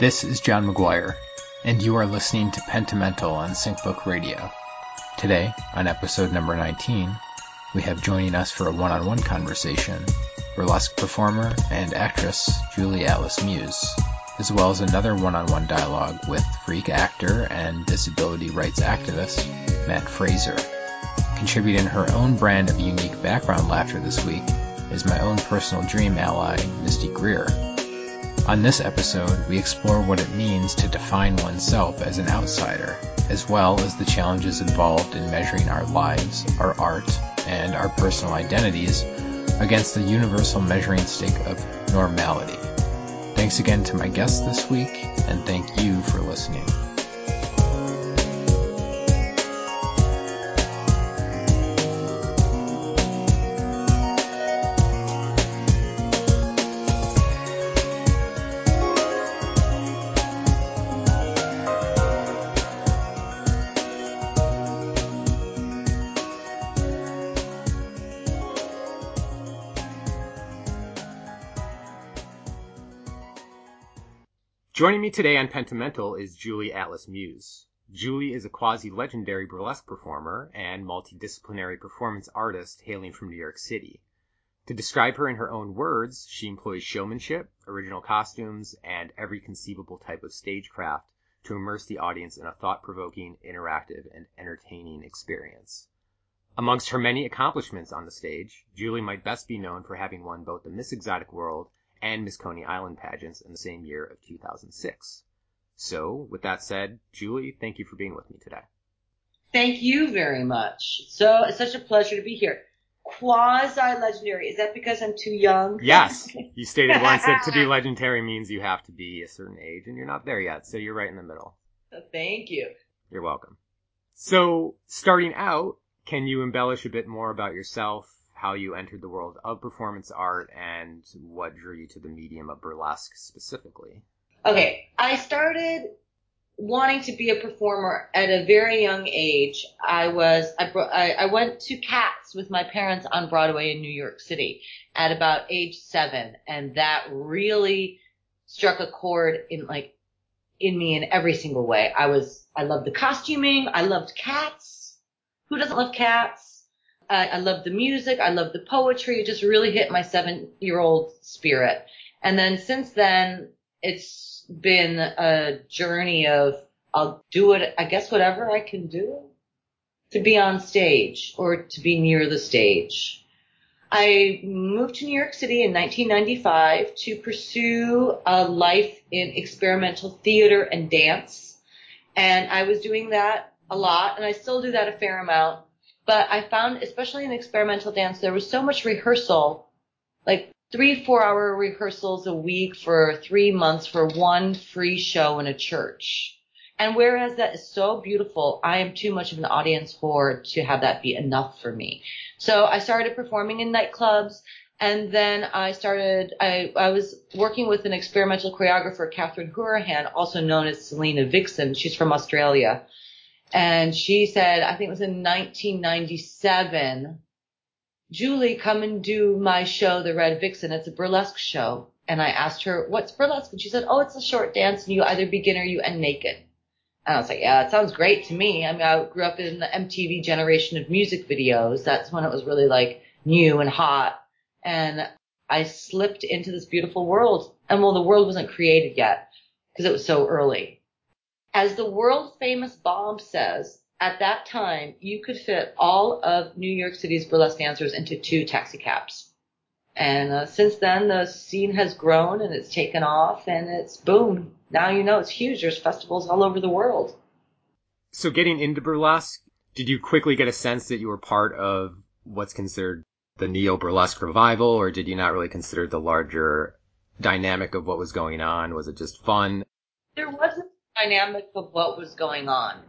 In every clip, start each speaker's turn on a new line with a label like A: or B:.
A: This is John McGuire, and you are listening to Pentamental on Syncbook Radio. Today, on episode number 19, we have joining us for a one-on-one conversation burlesque performer and actress Julie Atlas Muz, as well as another one-on-one dialogue with freak actor and disability rights activist Matt Fraser. Contributing her own brand of unique background laughter this week is my own personal dream ally, Misty Greer. On this episode, we explore what it means to define oneself as an outsider, as well as the challenges involved in measuring our lives, our art, and our personal identities against the universal measuring stick of normality. Thanks again to my guests this week, and thank you for listening. Joining me today on Pentamental is Julie Atlas Muz. Julie is a quasi-legendary burlesque performer and multidisciplinary performance artist hailing from New York City. To describe her in her own words, she employs showmanship, original costumes, and every conceivable type of stagecraft to immerse the audience in a thought-provoking, interactive, and entertaining experience. Amongst her many accomplishments on the stage, Julie might best be known for having won both the Miss Exotic World and Miss Coney Island pageants in the same year of 2006. So, with that said, Julie, thank you for being with me today.
B: Thank you very much. So, it's such a pleasure to be here. Quasi legendary. Is that because I'm too young?
A: Yes. You stated once that to be legendary means you have to be a certain age, and you're not there yet, so you're right in the middle.
B: Thank you.
A: You're welcome. So, starting out, can you embellish a bit more about yourself, how you entered the world of performance art and what drew you to the medium of burlesque specifically.
B: Okay, I started wanting to be a performer at a very young age. I was I, I went to Cats with my parents on Broadway in New York City at about age seven, and that really struck a chord in like in me in every single way. I was I loved the costuming. I loved Cats. Who doesn't love Cats? I, I the music. I loved the poetry. It just really hit my seven year old spirit. And then since then, it's been a journey of I'll do it, I guess whatever I can do to be on stage or to be near the stage. I moved to New York City in 1995 to pursue a life in experimental theater and dance. And I was doing that a lot and I still do that a fair amount. But I found, especially in experimental dance, there was so much rehearsal, like three, four hour rehearsals a week for three months for one free show in a church. And whereas that is so beautiful, I am too much of an audience whore to have that be enough for me. So I started performing in nightclubs and then I started, I, I was working with an experimental choreographer, Catherine Hourihan, also known as Selena Vixen. She's from Australia. And she said, I think it was in 1997, Julie, come and do my show, The Red Vixen. It's a burlesque show. And I asked her, what's burlesque? And she said, oh, it's a short dance and you either begin or you end naked. And I was like, yeah, it sounds great to me. I mean, I grew up in the MTV generation of music videos. That's when it was really like new and hot. And I slipped into this beautiful world. And well, the world wasn't created yet because it was so early. As the world famous Bob says, at that time, you could fit all of New York City's burlesque dancers into two taxicabs. And uh, since then, the scene has grown and it's taken off and it's boom. Now you know it's huge. There's festivals all over the world.
A: So getting into burlesque, did you quickly get a sense that you were part of what's considered the neo burlesque revival, or did you not really consider the larger dynamic of what was going on? Was it just fun?
B: There wasn't dynamic of what was going on.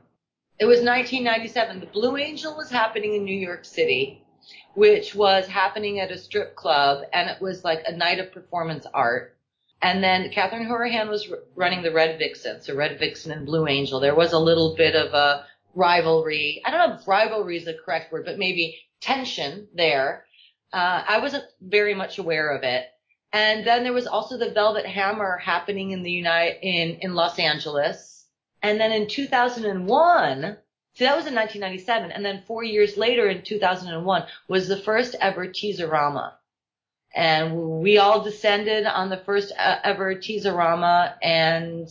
B: It was 1997. The Blue Angel was happening in New York City, which was happening at a strip club, and it was like a night of performance art. And then Catherine Hourihan was running the Red Vixen, so Red Vixen and Blue Angel. There was a little bit of a rivalry. I don't know if rivalry is the correct word, but maybe tension there. Uh, I wasn't very much aware of it. And then there was also the Velvet Hammer happening in the United in in Los Angeles. And then in 2001, so that was in 1997, and then four years later in 2001 was the first ever Tease-O-Rama. And we all descended on the first uh, ever Tease-O-Rama and,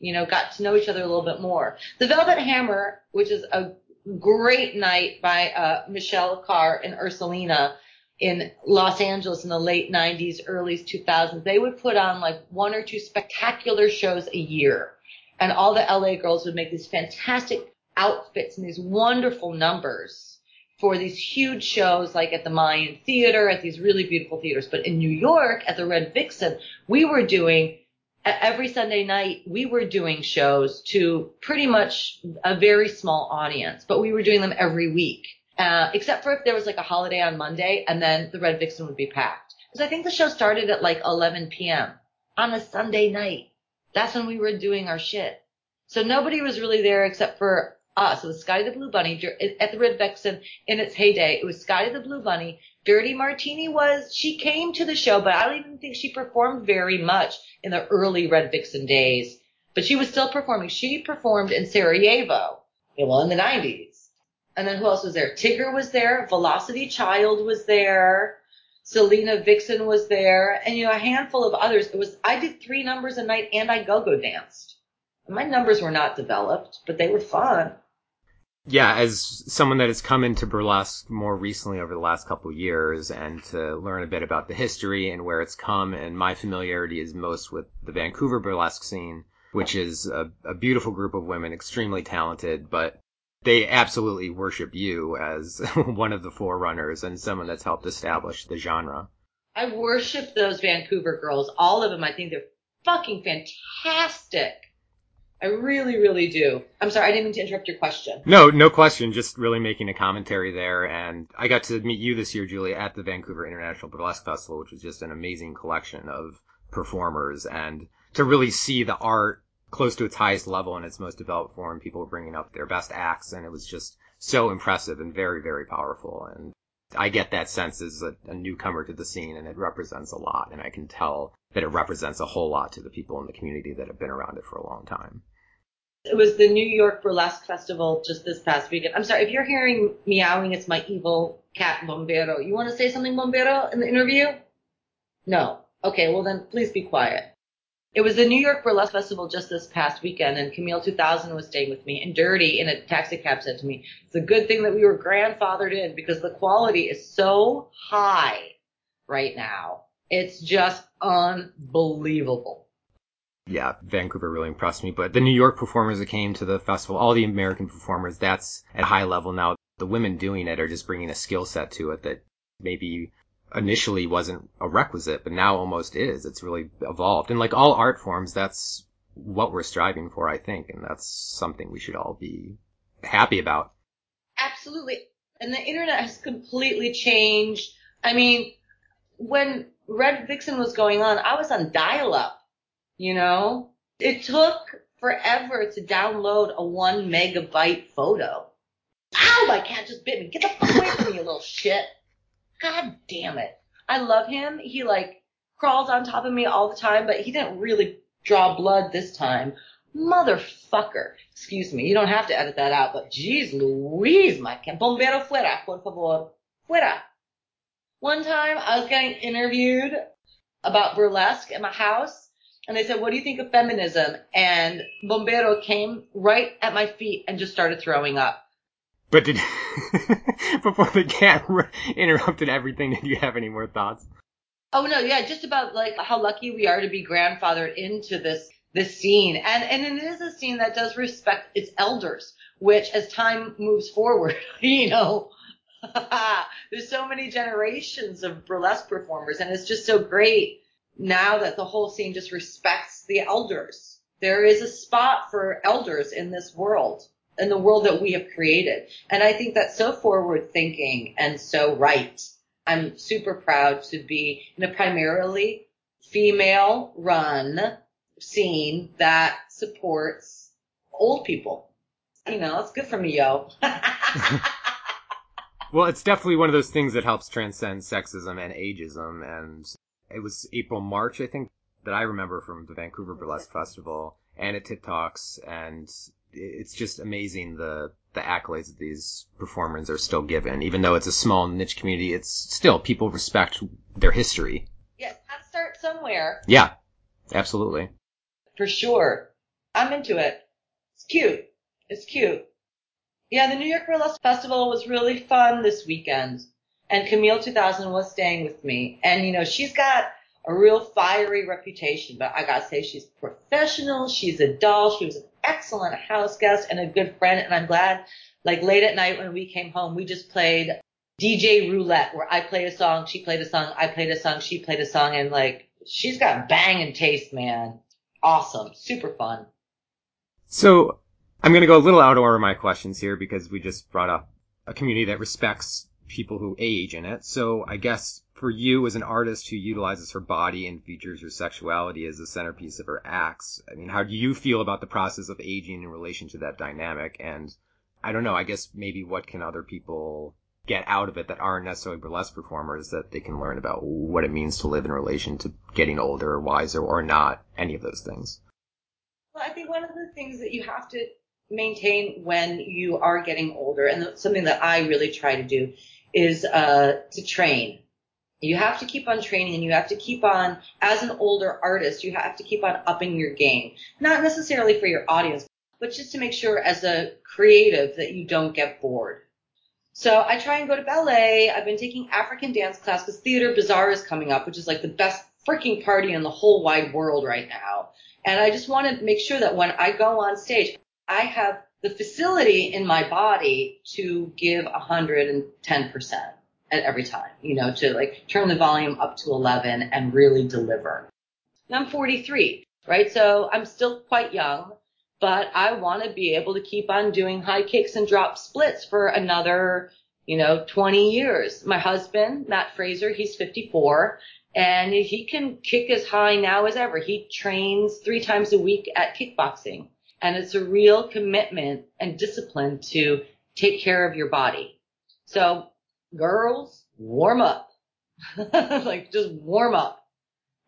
B: you know, got to know each other a little bit more. The Velvet Hammer, which is a great night by uh, Michelle Carr and Ursulina in Los Angeles in the late 90s, early 2000s, they would put on like one or two spectacular shows a year. And all the LA girls would make these fantastic outfits and these wonderful numbers for these huge shows like at the Mayan Theater, at these really beautiful theaters. But in New York, at the Red Vixen, we were doing every Sunday night, we were doing shows to pretty much a very small audience, but we were doing them every week. Uh, except for if there was like a holiday on Monday and then the Red Vixen would be packed. Because I think the show started at like 11 p.m. on a Sunday night. That's when we were doing our shit. So nobody was really there except for us. It was Scotty the Blue Bunny at the Red Vixen in its heyday. It was Scotty the Blue Bunny. Dirty Martini was, she came to the show, but I don't even think she performed very much in the early Red Vixen days. But she was still performing. She performed in Sarajevo, well, in the 90s. And then who else was there? Tigger was there. Velocity Child was there. Selena Vixen was there. And, you know, a handful of others. It was, I did three numbers a night and I go-go danced. My numbers were not developed, but they were fun
A: yeah, as someone that has come into burlesque more recently over the last couple years and to learn a bit about the history and where it's come, and my familiarity is most with the Vancouver burlesque scene, which is a, a beautiful group of women, extremely talented, but they absolutely worship you as one of the forerunners and someone that's helped establish the genre.
B: I worship those Vancouver girls, all of them. I think they're fucking fantastic. I really, really do. I'm sorry, I didn't mean to interrupt your question.
A: No, no question. Just really making a commentary there. And I got to meet you this year, Julie, at the Vancouver International Burlesque Festival, which was just an amazing collection of performers. And to really see the art close to its highest level in its most developed form, people were bringing up their best acts. And it was just so impressive and very, very powerful. And I get that sense as a, a, newcomer to the scene and it represents a lot. And I can tell that it represents a whole lot to the people in the community that have been around it for a long time.
B: It was the New York Burlesque Festival just this past weekend. I'm sorry, if you're hearing meowing, it's my evil cat Bombero. You want to say something, Bombero, in the interview? No. Okay, well then please be quiet. It was the New York Burlesque Festival just this past weekend, and Camille 2000 was staying with me. And Dirty in a taxi cab said to me, "It's a good thing that we were grandfathered in because the quality is so high right now. It's just unbelievable."
A: yeah, Vancouver really impressed me. But the New York performers that came to the festival, all the American performers, that's at a high level now. The women doing it are just bringing a skill set to it that maybe initially wasn't a requisite, but now almost is. It's really evolved. And like all art forms, that's what we're striving for, I think. And that's something we should all be happy about.
B: Absolutely. And the internet has completely changed. I mean, when Red Vixen was going on, I was on dial up you know, it took forever to download a one megabyte photo. Ow, my cat just bit me. Get the fuck away from me, you little shit. God damn it. I love him. He like crawls on top of me all the time, but he didn't really draw blood this time. Motherfucker. Excuse me. You don't have to edit that out, but jeez Louise, my cat. Bombero fuera, por favor. Fuera. One time I was getting interviewed about burlesque at my house and they said, what do you think of feminism? And Bombero came right at my feet and just started throwing up.
A: But did, before the camera interrupted everything, did you have any more thoughts?
B: Oh no, yeah, just about like how lucky we are to be grandfathered into this, this scene. And, and it is a scene that does respect its elders, which as time moves forward, you know, there's so many generations of burlesque performers and it's just so great now that the whole scene just respects the elders. There is a spot for elders in this world, in the world that we have created. And I think that's so forward thinking and so right. I'm super proud to be in a primarily female run scene that supports old people. You know, it's good for me, yo.
A: well, it's definitely one of those things that helps transcend sexism and ageism and It was April, March, I think, that I remember from the Vancouver Burlesque Festival and at Tip Talks, and it's just amazing the the accolades that these performers are still given, even though it's a small niche community. It's still people respect their history.
B: Yes, yeah, start somewhere.
A: Yeah, absolutely.
B: For sure, I'm into it. It's cute. It's cute. Yeah, the New York Burlesque Festival was really fun this weekend, and Camille 2000 was staying with me, and you know she's got a real fiery reputation, but I gotta say she's professional. She's a doll. She was an excellent house guest and a good friend. And I'm glad, like late at night when we came home, we just played DJ roulette where I played a song, she played a song, I played a song, she played a song. And like, she's got banging taste, man. Awesome. Super fun.
A: So I'm going to go a little out of order my questions here because we just brought up a community that respects people who age in it. So I guess for you as an artist who utilizes her body and features her sexuality as the centerpiece of her acts, I mean, how do you feel about the process of aging in relation to that dynamic? And I don't know, I guess maybe what can other people get out of it that aren't necessarily burlesque performers that they can learn about what it means to live in relation to getting older or wiser or not, any of those things?
B: Well, I think one of the things that you have to maintain when you are getting older, and something that I really try to do, is uh, to train you have to keep on training and you have to keep on, as an older artist, you have to keep on upping your game. Not necessarily for your audience, but just to make sure as a creative that you don't get bored. So I try and go to ballet. I've been taking African dance class because Theatre Bizarre is coming up, which is like the best freaking party in the whole wide world right now. And I just want to make sure that when I go on stage, I have the facility in my body to give 110% at every time, you know, to like turn the volume up to 11 and really deliver. I'm 43, right? So I'm still quite young, but I want to be able to keep on doing high kicks and drop splits for another, you know, 20 years. My husband, Matt Fraser, he's 54 and he can kick as high now as ever. He trains three times a week at kickboxing and it's a real commitment and discipline to take care of your body. So girls, warm up. like just warm up.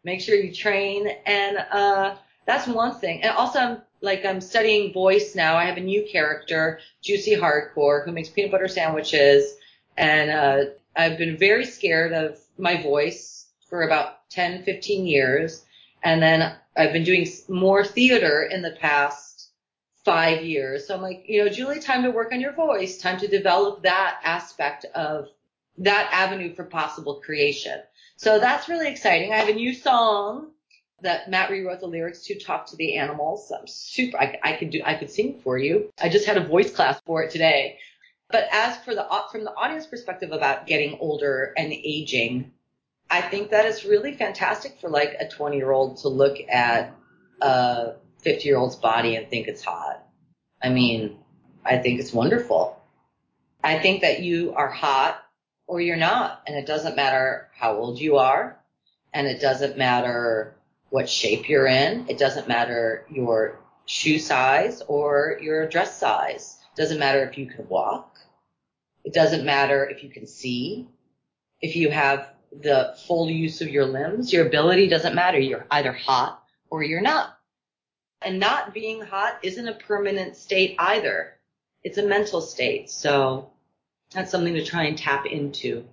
B: Make sure you train. And, uh, that's one thing. And also I'm like, I'm studying voice now. I have a new character, Juicy Hardcore, who makes peanut butter sandwiches. And, uh, I've been very scared of my voice for about 10, 15 years. And then I've been doing more theater in the past five years. So I'm like, you know, Julie, time to work on your voice, time to develop that aspect of that avenue for possible creation. So that's really exciting. I have a new song that Matt rewrote the lyrics to talk to the animals. I'm super, I, I could do, I could sing for you. I just had a voice class for it today. But as for the, from the audience perspective about getting older and aging, I think that is really fantastic for like a 20 year old to look at 50 year old's body and think it's hot. I mean, I think it's wonderful. I think that you are hot or you're not. And it doesn't matter how old you are. And it doesn't matter what shape you're in. It doesn't matter your shoe size or your dress size. It doesn't matter if you can walk. It doesn't matter if you can see. If you have the full use of your limbs, your ability doesn't matter. You're either hot or you're not. And not being hot isn't a permanent state either. It's a mental state. So that's something to try and tap into.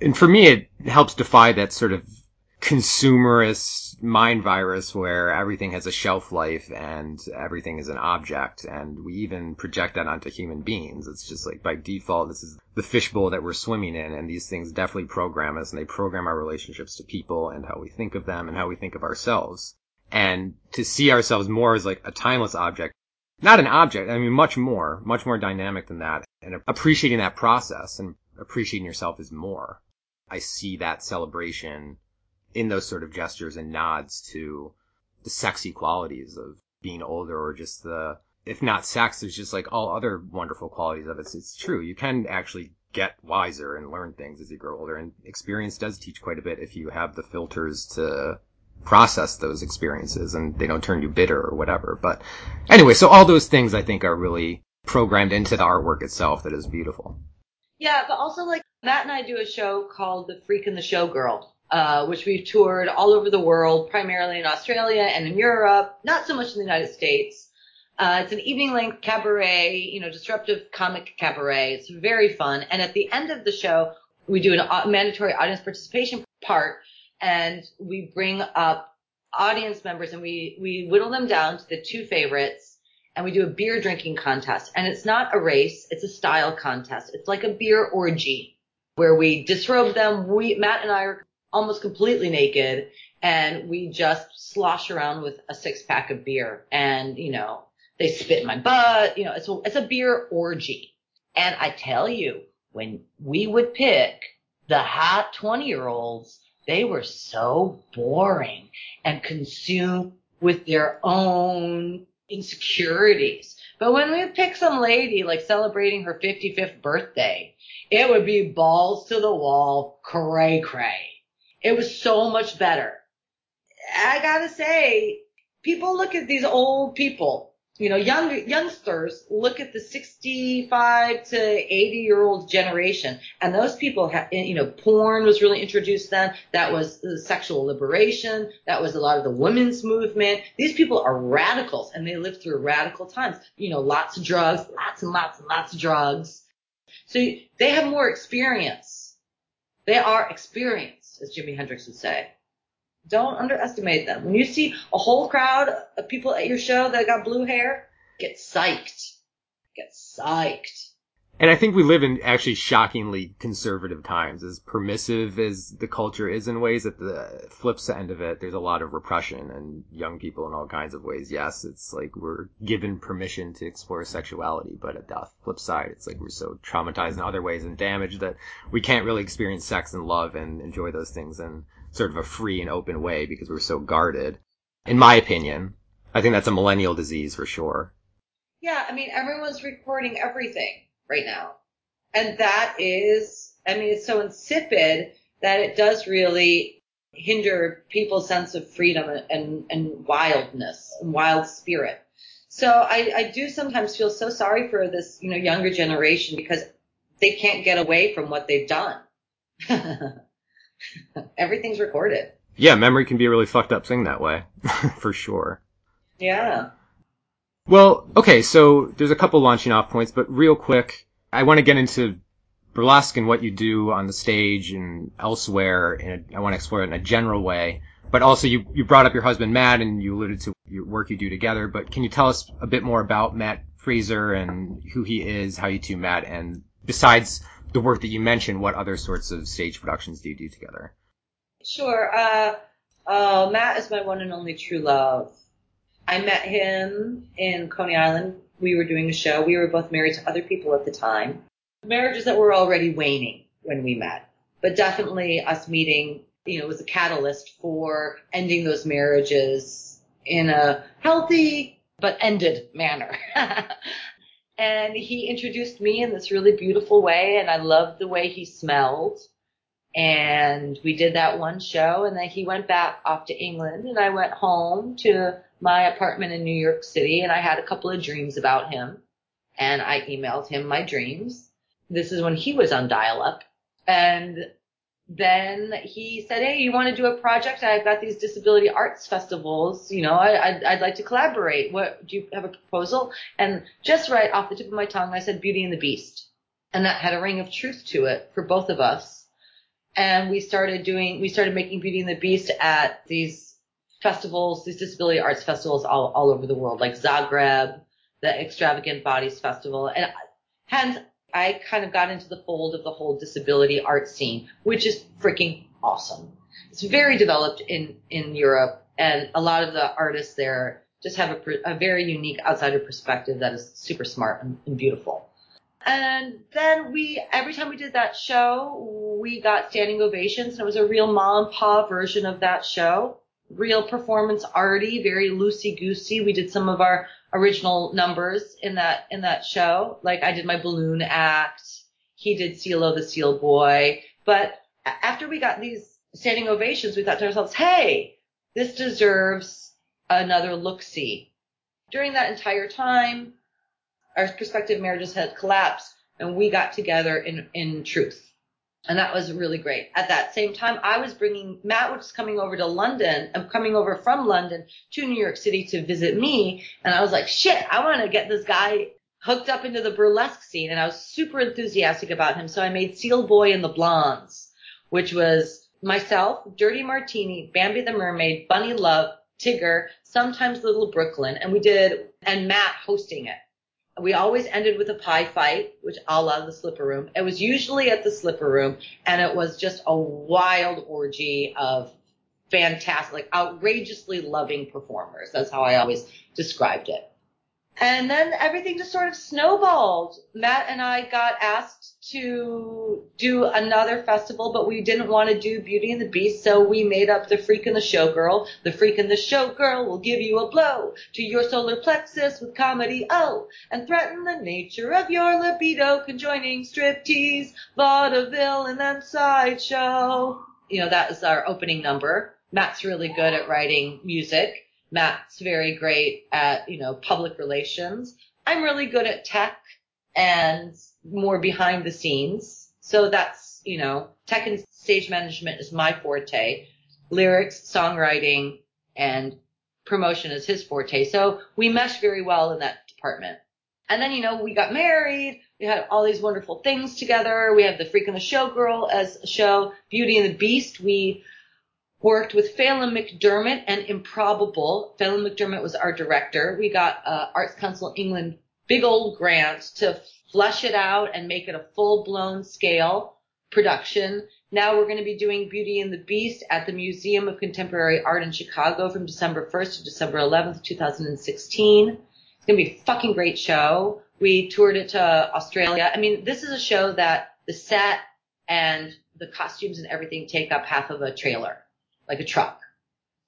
A: And for me, it helps defy that sort of consumerist mind virus where everything has a shelf life and everything is an object and we even project that onto human beings. It's just like by default, this is the fishbowl that we're swimming in and these things definitely program us and they program our relationships to people and how we think of them and how we think of ourselves. And to see ourselves more as like a timeless object not an object. I mean, much more, much more dynamic than that. And appreciating that process and appreciating yourself is more. I see that celebration in those sort of gestures and nods to the sexy qualities of being older or just the, if not sex, there's just like all other wonderful qualities of it. It's, true. You can actually get wiser and learn things as you grow older and experience does teach quite a bit if you have the filters to process those experiences and they don't turn you bitter or whatever. But anyway, so all those things I think are really programmed into the artwork itself that is beautiful.
B: Yeah, but also like Matt and I do a show called The Freak and the Showgirl. uh, which we've toured all over the world, primarily in Australia and in Europe, not so much in the United States. Uh, it's an evening length cabaret, you know, disruptive comic cabaret. It's very fun. And at the end of the show, we do a mandatory audience participation part and we bring up audience members and we, we whittle them down to the two favorites and we do a beer drinking contest. And it's not a race. It's a style contest. It's like a beer orgy where we disrobe them. We, Matt and I are almost completely naked and we just slosh around with a six pack of beer and, you know, they spit in my butt. You know, it's a, it's a beer orgy. And I tell you, when we would pick the hot 20 year olds, they were so boring and consumed with their own insecurities. But when we pick some lady like celebrating her 55th birthday, it would be balls to the wall, cray cray. It was so much better. I gotta say, people look at these old people you know, young youngsters look at the 65 to 80 year old generation, and those people have, eh, you know, porn was really introduced then. That was sexual liberation. That was a lot of the women's movement. These people are radicals, and they lived through radical times. You know, lots of drugs, lots and lots and lots of drugs. So they have more experience. They are experienced, as Jimi Hendrix would say. Don't underestimate them. When you see a whole crowd of people at your show that got blue hair, get psyched. Get psyched.
A: And I think we live in actually shockingly conservative times, as permissive as the culture is in ways. At the flip end of it, there's a lot of repression and young people in all kinds of ways. Yes, it's like we're given permission to explore sexuality, but at the flip side, it's like we're so traumatized in other ways and damaged that we can't really experience sex and love and enjoy those things in sort of a free and open way because we're so guarded. In my opinion, I think that's a millennial disease for sure.
B: Yeah, I mean, everyone's recording everything right now. And that is, I mean, it's so insipid that it does really hinder people's sense of freedom and, and, wildness and wild spirit. So I, I do sometimes feel so sorry for this, you know, younger generation because they can't get away from what they've done. Everything's recorded.
A: Yeah, memory can be a really fucked up thing that way, for sure.
B: Yeah.
A: Well, okay, so there's a couple launching off points, but real quick, I want to get into burlesque and what you do on the stage and elsewhere, and I want to explore it in a general way. But also, you, you brought up your husband Matt, and you alluded to your work you do together. But can you tell us a bit more about Matt Fraser and who he is, how you two met, and besides the work that you mentioned, what other sorts of stage productions do you do together?
B: Sure. Uh, uh, Matt is my one and only true love. I met him in Coney Island. We were doing a show. We were both married to other people at the time. Marriages that were already waning when we met, but definitely us meeting, you know, was a catalyst for ending those marriages in a healthy but ended manner. and he introduced me in this really beautiful way, and I loved the way he smelled. And we did that one show, and then he went back off to England, and I went home to my apartment in New York City and I had a couple of dreams about him and I emailed him my dreams. This is when he was on dial up and then he said, Hey, you want to do a project? I've got these disability arts festivals. You know, I, would I'd like to collaborate. What do you have a proposal? And just right off the tip of my tongue, I said Beauty and the Beast. And that had a ring of truth to it for both of us. And we started doing, we started making Beauty and the Beast at these festivals, these disability arts festivals all, all over the world, like Zagreb, the Extravagant Bodies Festival. And hence, I kind of got into the fold of the whole disability art scene, which is freaking awesome. It's very developed in, in Europe and a lot of the artists there just have a, a very unique outsider perspective that is super smart and, and beautiful. And then we, every time we did that show, we got standing ovations and it was a real mom and pa version of that show real performance arty, very loosey goosey. We did some of our original numbers in that in that show. Like I did my balloon act. He did Sealo the Seal Boy. But after we got these standing ovations, we thought to ourselves, hey, this deserves another look see. During that entire time, our prospective marriages had collapsed and we got together in, in truth. And that was really great. At that same time, I was bringing, Matt was coming over to London, I'm coming over from London to New York City to visit me. And I was like, shit, I want to get this guy hooked up into the burlesque scene. And I was super enthusiastic about him. So I made Seal Boy and the Blondes, which was myself, Dirty Martini, Bambi the Mermaid, Bunny Love, Tigger, sometimes Little Brooklyn. And we did, and Matt hosting it we always ended with a pie fight, which I love the slipper room. It was usually at the slipper room and it was just a wild orgy of fantastic, like outrageously loving performers. That's how I always described it. And then everything just sort of snowballed. Matt and I got asked to do another festival, but we didn't want to do Beauty and the Beast, so we made up the Freak and the Showgirl. The Freak and the Showgirl will give you a blow to your solar plexus with comedy, oh, and threaten the nature of your libido, conjoining striptease, vaudeville, and then sideshow. You know, that is our opening number. Matt's really good at writing music. Matt's very great at, you know, public relations. I'm really good at tech and more behind the scenes. So that's, you know, tech and stage management is my forte. Lyrics, songwriting, and promotion is his forte. So we mesh very well in that department. And then, you know, we got married. We had all these wonderful things together. We have the Freak and the Showgirl as a show. Beauty and the Beast. We worked with Phelim McDermott and Improbable. Phelim McDermott was our director. We got uh, Arts Council England big old grant to flesh it out and make it a full blown scale production. Now we're going to be doing Beauty and the Beast at the Museum of Contemporary Art in Chicago from December 1st to December 11th, 2016. It's going to be a fucking great show. We toured it to Australia. I mean, this is a show that the set and the costumes and everything take up half of a trailer like a truck.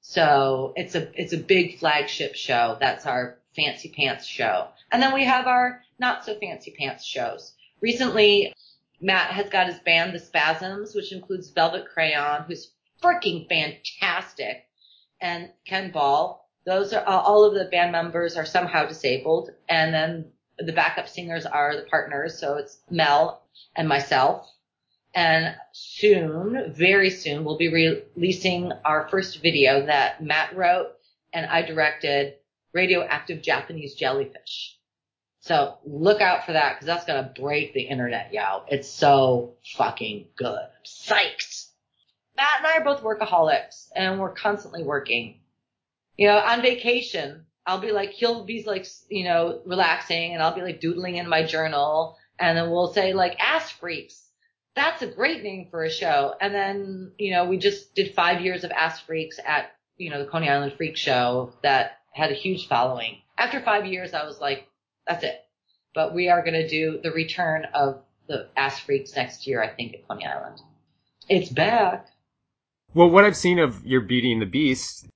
B: So it's a, it's a big flagship show. That's our fancy pants show. And then we have our not so fancy pants shows. Recently, Matt has got his band, The Spasms, which includes Velvet Crayon, who's freaking fantastic, and Ken Ball. Those are all of the band members are somehow disabled, and then the backup singers are the partners. So it's Mel and myself. And soon, very soon, we'll be releasing our first video that Matt wrote and I directed, Radioactive Japanese Jellyfish. So look out for that because that's going to break the internet, yo. It's so fucking good. I'm psyched. Matt and I are both workaholics and we're constantly working. You know, on vacation, I'll be like, he'll be like, you know, relaxing and I'll be like doodling in my journal and then we'll say like ass freaks that's a great name for a show. And then, you know, we just did five years of Ass Freaks at, you know, the Coney Island Freak Show that had a huge following. After five years, I was like, that's it. But we are going to do the return of the Ass Freaks next year, I think, at Coney Island. It's back.
A: Well, what I've seen of your Beauty and the Beast,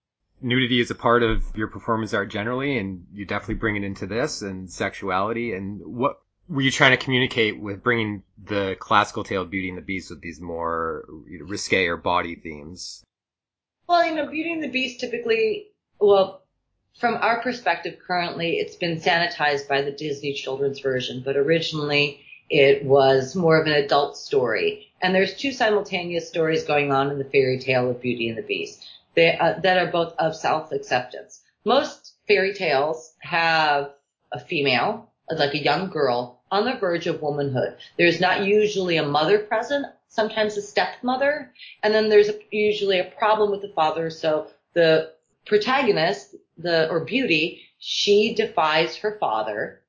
A: nudity is a part of your performance art generally, and you definitely bring it into this and sexuality. And what were you trying to communicate with bringing the classical tale of Beauty and the Beast with these more risque or body themes?
B: Well, you know, Beauty and the Beast typically, well, from our perspective currently, it's been sanitized by the Disney children's version, but originally it was more of an adult story. And there's two simultaneous stories going on in the fairy tale of Beauty and the Beast they, uh, that are both of self-acceptance. Most fairy tales have a female, like a young girl, on the verge of womanhood. There's not usually a mother present, sometimes a stepmother, and then there's a, usually a problem with the father. So the protagonist, the or beauty, she defies her father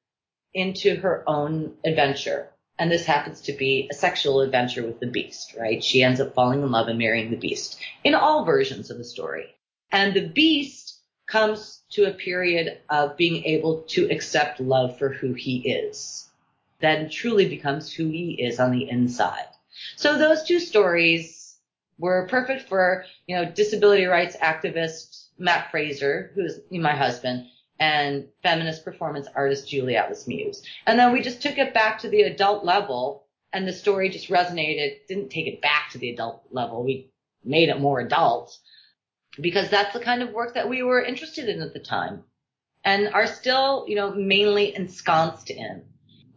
B: into her own adventure. And this happens to be a sexual adventure with the beast, right? She ends up falling in love and marrying the beast in all versions of the story. And the beast comes to a period of being able to accept love for who he is then truly becomes who he is on the inside. So those two stories were perfect for, you know, disability rights activist Matt Fraser, who's my husband, and feminist performance artist Julie Atlas Muz. And then we just took it back to the adult level and the story just resonated, didn't take it back to the adult level. We made it more adult because that's the kind of work that we were interested in at the time and are still, you know, mainly ensconced in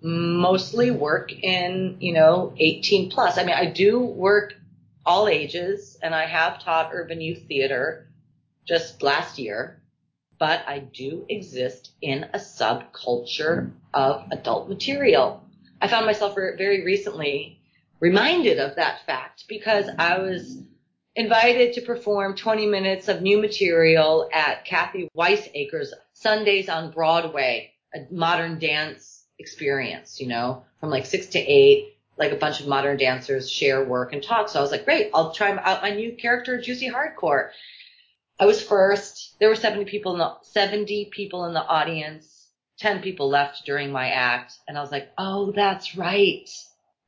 B: mostly work in, you know, 18 plus. I mean, I do work all ages and I have taught urban youth theater just last year, but I do exist in a subculture of adult material. I found myself very recently reminded of that fact because I was invited to perform 20 minutes of new material at Kathy Weissaker's Sundays on Broadway, a modern dance experience, you know, from like six to eight, like a bunch of modern dancers share work and talk. So I was like, great, I'll try out my new character, Juicy Hardcore. I was first. There were 70 people in the, 70 people in the audience. 10 people left during my act. And I was like, oh, that's right.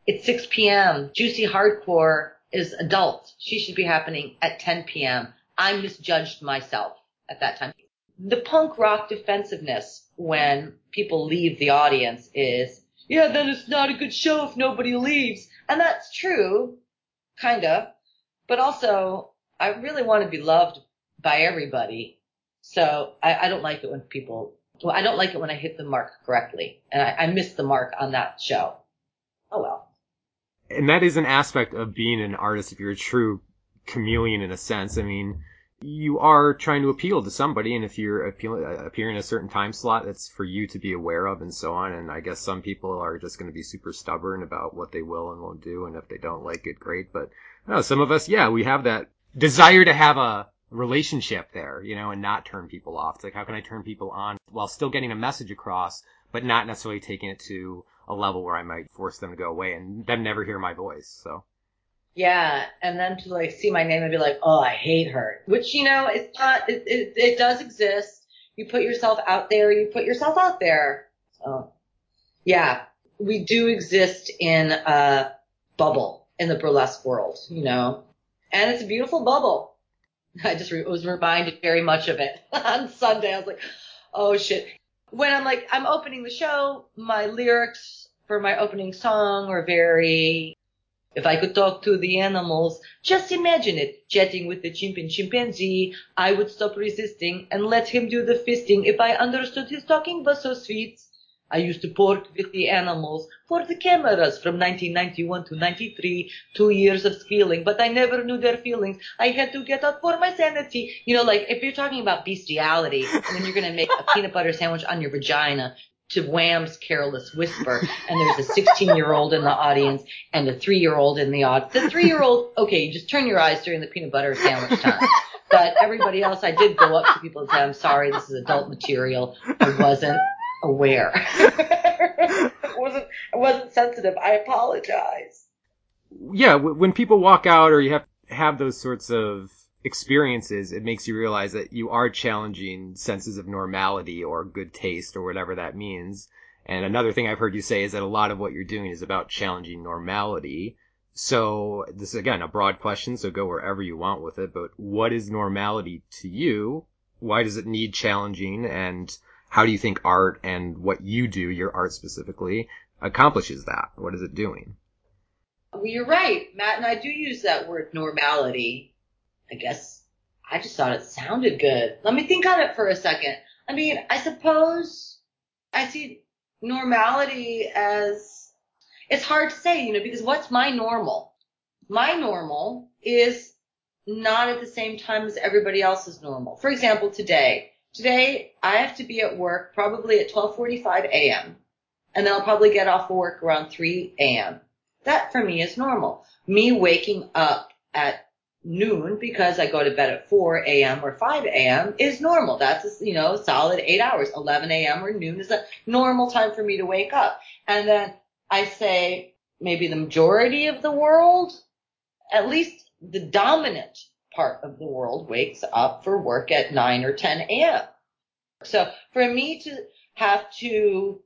B: It's 6 p.m. Juicy Hardcore is adult. She should be happening at 10 p.m. I misjudged myself at that time. The punk rock defensiveness when people leave the audience is, yeah, then it's not a good show if nobody leaves. And that's true, kinda. But also, I really want to be loved by everybody. So I, I don't like it when people, well, I don't like it when I hit the mark correctly. And I, I missed the mark on that show. Oh well.
A: And that is an aspect of being an artist if you're a true chameleon in a sense. I mean, you are trying to appeal to somebody, and if you're appealing, uh, appearing a certain time slot, that's for you to be aware of, and so on. And I guess some people are just going to be super stubborn about what they will and won't do, and if they don't like it, great. But some of us, yeah, we have that desire to have a relationship there, you know, and not turn people off. It's like, how can I turn people on while still getting a message across, but not necessarily taking it to a level where I might force them to go away and them never hear my voice. So.
B: Yeah, and then to like see my name and be like, oh, I hate her, which you know, it's not, it, it, it does exist. You put yourself out there, you put yourself out there. So, yeah, we do exist in a bubble in the burlesque world, you know, and it's a beautiful bubble. I just re- was reminded very much of it on Sunday. I was like, oh shit. When I'm like, I'm opening the show, my lyrics for my opening song are very, if I could talk to the animals, just imagine it, chatting with the chimp and chimpanzee, I would stop resisting and let him do the fisting if I understood his talking was so sweet. I used to pork with the animals for the cameras from 1991 to 93, two years of squealing, but I never knew their feelings. I had to get out for my sanity. You know, like if you're talking about bestiality, and then you're going to make a peanut butter sandwich on your vagina to Wham's Careless Whisper, and there's a 16 year old in the audience and a three year old in the audience. The three year old, okay, you just turn your eyes during the peanut butter sandwich time. But everybody else, I did go up to people and say, I'm sorry, this is adult material. I wasn't aware. I wasn't I wasn't sensitive. I apologize.
A: Yeah, when people walk out or you have have those sorts of experiences, it makes you realize that you are challenging senses of normality or good taste or whatever that means. And another thing I've heard you say is that a lot of what you're doing is about challenging normality. So this is again a broad question, so go wherever you want with it. But what is normality to you? Why does it need challenging? And how do you think art and what you do, your art specifically, accomplishes that? What is it doing?
B: Well, you're right. Matt and I do use that word normality. I guess I just thought it sounded good. Let me think on it for a second. I mean, I suppose I see normality as, it's hard to say, you know, because what's my normal? My normal is not at the same time as everybody else's normal. For example, today, Today, I have to be at work probably at 12:45 a.m. and then I'll probably get off of work around 3 a.m. That for me is normal. Me waking up at noon because I go to bed at 4 a.m. or 5 a.m. is normal. That's you know solid eight hours. 11 a.m. or noon is a normal time for me to wake up. And then I say maybe the majority of the world, at least the dominant part of the world wakes up for work at 9 or 10 a.m. So for me to have to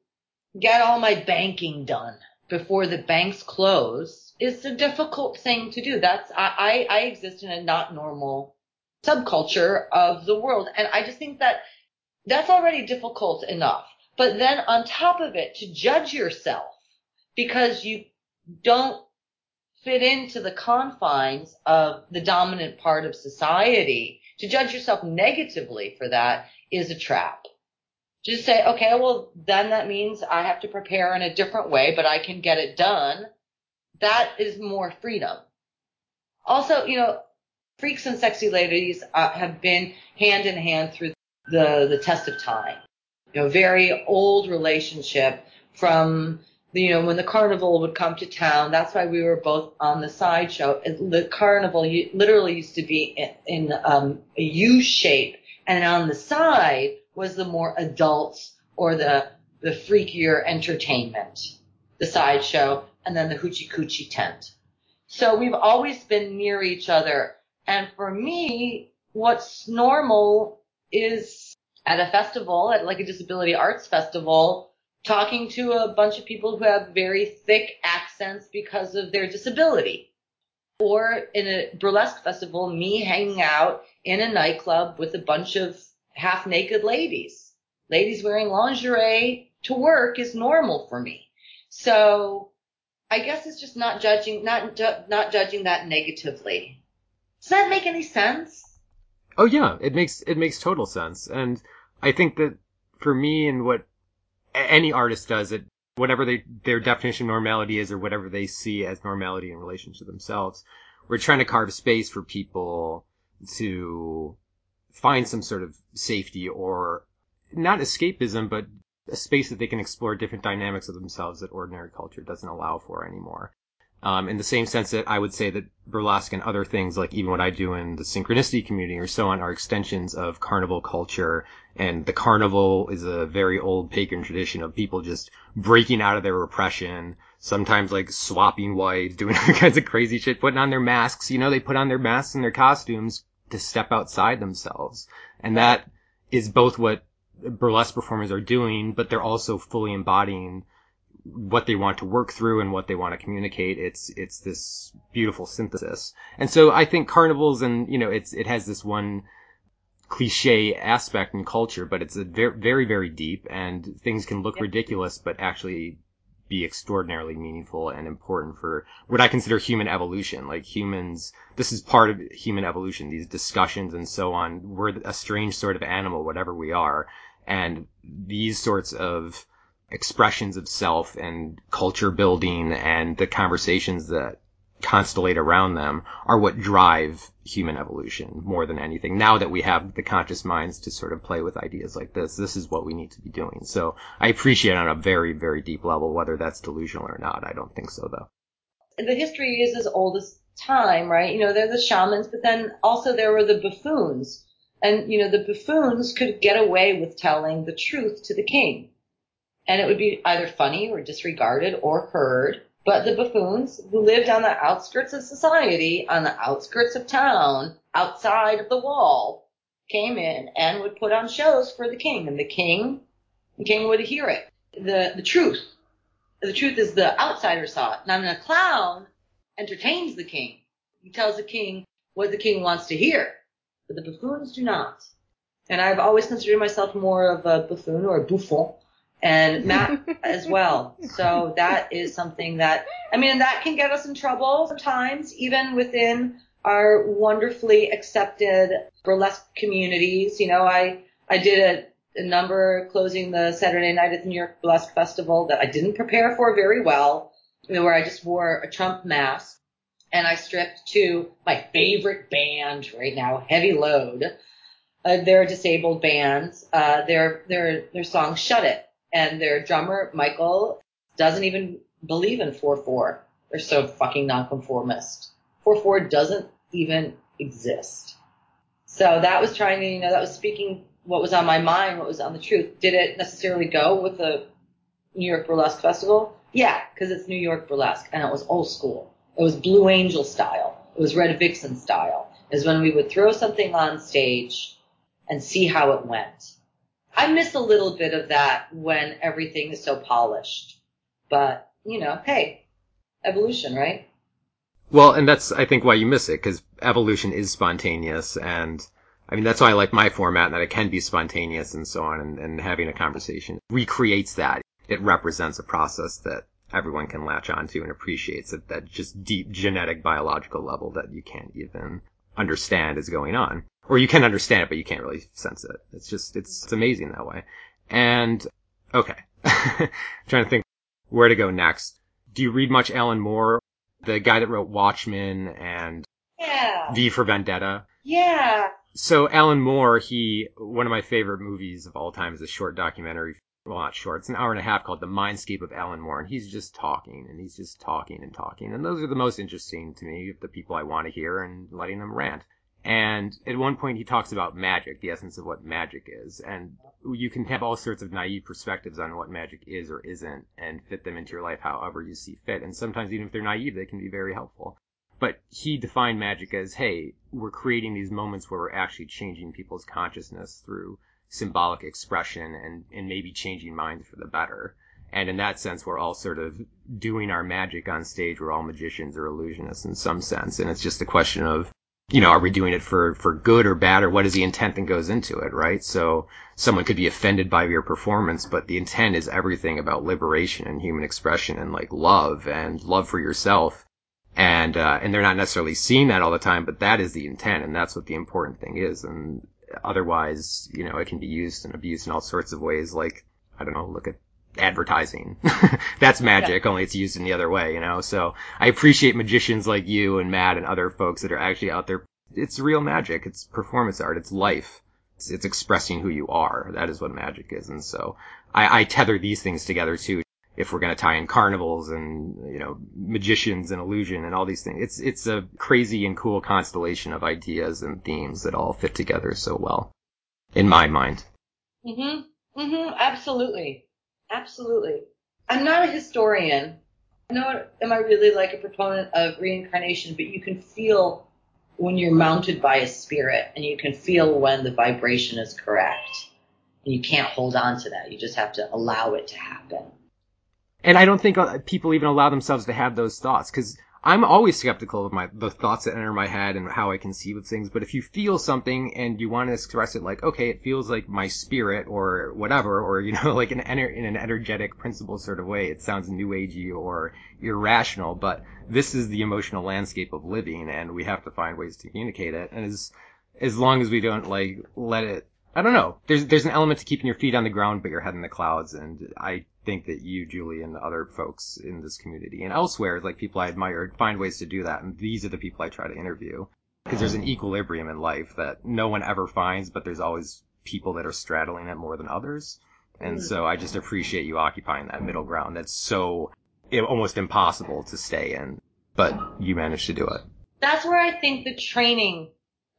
B: get all my banking done before the banks close is a difficult thing to do. That's, I, I, I exist in a not normal subculture of the world. And I just think that that's already difficult enough. But then on top of it, to judge yourself because you don't fit into the confines of the dominant part of society, to judge yourself negatively for that is a trap. Just say, okay, well, then that means I have to prepare in a different way, but I can get it done. That is more freedom. Also, you know, freaks and sexy ladies uh, have been hand in hand through the, the test of time. You know, very old relationship from you know, when the carnival would come to town, that's why we were both on the sideshow. The carnival literally used to be in, in um, a U shape, and on the side was the more adults or the the freakier entertainment, the sideshow, and then the hoochie coochie tent. So we've always been near each other. And for me, what's normal is at a festival, at like a disability arts festival, talking to a bunch of people who have very thick accents because of their disability. Or in a burlesque festival, me hanging out in a nightclub with a bunch of half naked ladies. Ladies wearing lingerie to work is normal for me. So I guess it's just not judging, not, ju- not judging that negatively. Does that make any sense?
A: Oh yeah, it makes, it makes total sense. And I think that for me and what any artist does it, whatever they, their definition of normality is or whatever they see as normality in relation to themselves. We're trying to carve space for people to find some sort of safety or not escapism, but a space that they can explore different dynamics of themselves that ordinary culture doesn't allow for anymore. Um, in the same sense that I would say that burlesque and other things, like even what I do in the synchronicity community or so on, are extensions of carnival culture. And the carnival is a very old pagan tradition of people just breaking out of their repression, sometimes like swapping wives, doing all kinds of crazy shit, putting on their masks. You know, they put on their masks and their costumes to step outside themselves. And that is both what burlesque performers are doing, but they're also fully embodying what they want to work through and what they want to communicate. It's it's this beautiful synthesis. And so I think carnivals and you know it's it has this one cliche aspect in culture, but it's a very very very deep and things can look ridiculous but actually be extraordinarily meaningful and important for what I consider human evolution. Like humans, this is part of human evolution, these discussions and so on. We're a strange sort of animal, whatever we are. And these sorts of expressions of self and culture building and the conversations that constellate around them are what drive human evolution more than anything. Now that we have the conscious minds to sort of play with ideas like this, this is what we need to be doing. So I appreciate on a very, very deep level, whether that's delusional or not. I don't think so though.
B: The history is as old as time, right? You know, they're the shamans, but then also there were the buffoons. And, you know, the buffoons could get away with telling the truth to the king and it would be either funny or disregarded or heard. But the buffoons who lived on the outskirts of society, on the outskirts of town, outside of the wall, came in and would put on shows for the king, and the king, the king would hear it. The the truth, the truth is the outsider saw it. Now, the clown entertains the king. He tells the king what the king wants to hear, but the buffoons do not. And I've always considered myself more of a buffoon or a bouffon and Matt as well. So that is something that, I mean, that can get us in trouble sometimes, even within our wonderfully accepted burlesque communities. You know, I, I did a, a number closing the Saturday night at the New York Burlesque Festival that I didn't prepare for very well, you know, where I just wore a Trump mask and I stripped to my favorite band right now, Heavy Load. Uh, they're a disabled band. Uh, their, their, their song Shut It and their drummer Michael doesn't even believe in 4-4. They're so fucking nonconformist. 4-4 doesn't even exist. So that was trying to, you know, that was speaking what was on my mind, what was on the truth. Did it necessarily go with the New York Burlesque Festival? Yeah, because it's New York Burlesque and it was old school. It was Blue Angel style. It was Red Vixen style. Is when we would throw something on stage and see how it went. I miss a little bit of that when everything is so polished. But, you know, hey, evolution, right?
A: Well, and that's, I think, why you miss it, because evolution is spontaneous, and I mean, that's why I like my format, that it can be spontaneous and so on, and, and having a conversation recreates that. It represents a process that everyone can latch onto and appreciates at that just deep genetic biological level that you can't even understand is going on. Or you can understand it, but you can't really sense it. It's just, it's, it's amazing that way. And okay, trying to think where to go next. Do you read much Alan Moore, the guy that wrote Watchmen and
B: Yeah.
A: V for Vendetta?
B: Yeah.
A: So Alan Moore, he one of my favorite movies of all time is a short documentary. Well, not short. It's an hour and a half called The Mindscape of Alan Moore, and he's just talking and he's just talking and talking, and those are the most interesting to me, the people I want to hear, and letting them rant. And at one point, he talks about magic, the essence of what magic is, and you can have all sorts of naive perspectives on what magic is or isn't, and fit them into your life however you see fit. And sometimes, even if they're naive, they can be very helpful. But he defined magic as, hey, we're creating these moments where we're actually changing people's consciousness through symbolic expression and, and maybe changing minds for the better. And in that sense, we're all sort of doing our magic on stage. We're all magicians or illusionists in some sense. And it's just a question of, you know, are we doing it for, for good or bad or what is the intent that goes into it, right? So someone could be offended by your performance, but the intent is everything about liberation and human expression and like love and love for yourself. And, uh, and they're not necessarily seeing that all the time, but that is the intent and that's what the important thing is. And otherwise, you know, it can be used and abused in all sorts of ways. Like, I don't know, look at advertising. That's magic, only it's used in the other way, you know? So I appreciate magicians like you and Matt and other folks that are actually out there. It's real magic. It's performance art. It's life. It's, it's expressing who you are. That is what magic is. And so I, I tether these things together too. If we're going to tie in carnivals and, you know, magicians and illusion and all these things, it's, it's a crazy and cool constellation of ideas and themes that all fit together so well in my mind.
B: Mm-hmm. Mm-hmm. Absolutely. Absolutely. I'm not a historian. Nor am I really like a proponent of reincarnation, but you can feel when you're mounted by a spirit and you can feel when the vibration is correct. And you can't hold on to that. You just have to allow it to happen.
A: And I don't think uh, people even allow themselves to have those thoughts because I'm always skeptical of my the thoughts that enter my head and how I conceive of things. But if you feel something and you want to express it, like okay, it feels like my spirit or whatever, or you know, like an ener- in an energetic principle sort of way, it sounds new agey or irrational. But this is the emotional landscape of living, and we have to find ways to communicate it. And as as long as we don't like let it I don't know. There's there's an element to keeping your feet on the ground but your head in the clouds, and I think that you, Julie, and other folks in this community and elsewhere, like people I admire, find ways to do that. And these are the people I try to interview because there's an mm. equilibrium in life that no one ever finds, but there's always people that are straddling it more than others. And mm. so I just appreciate you occupying that middle ground. That's so almost impossible to stay in, but you managed to do it.
B: That's where I think the training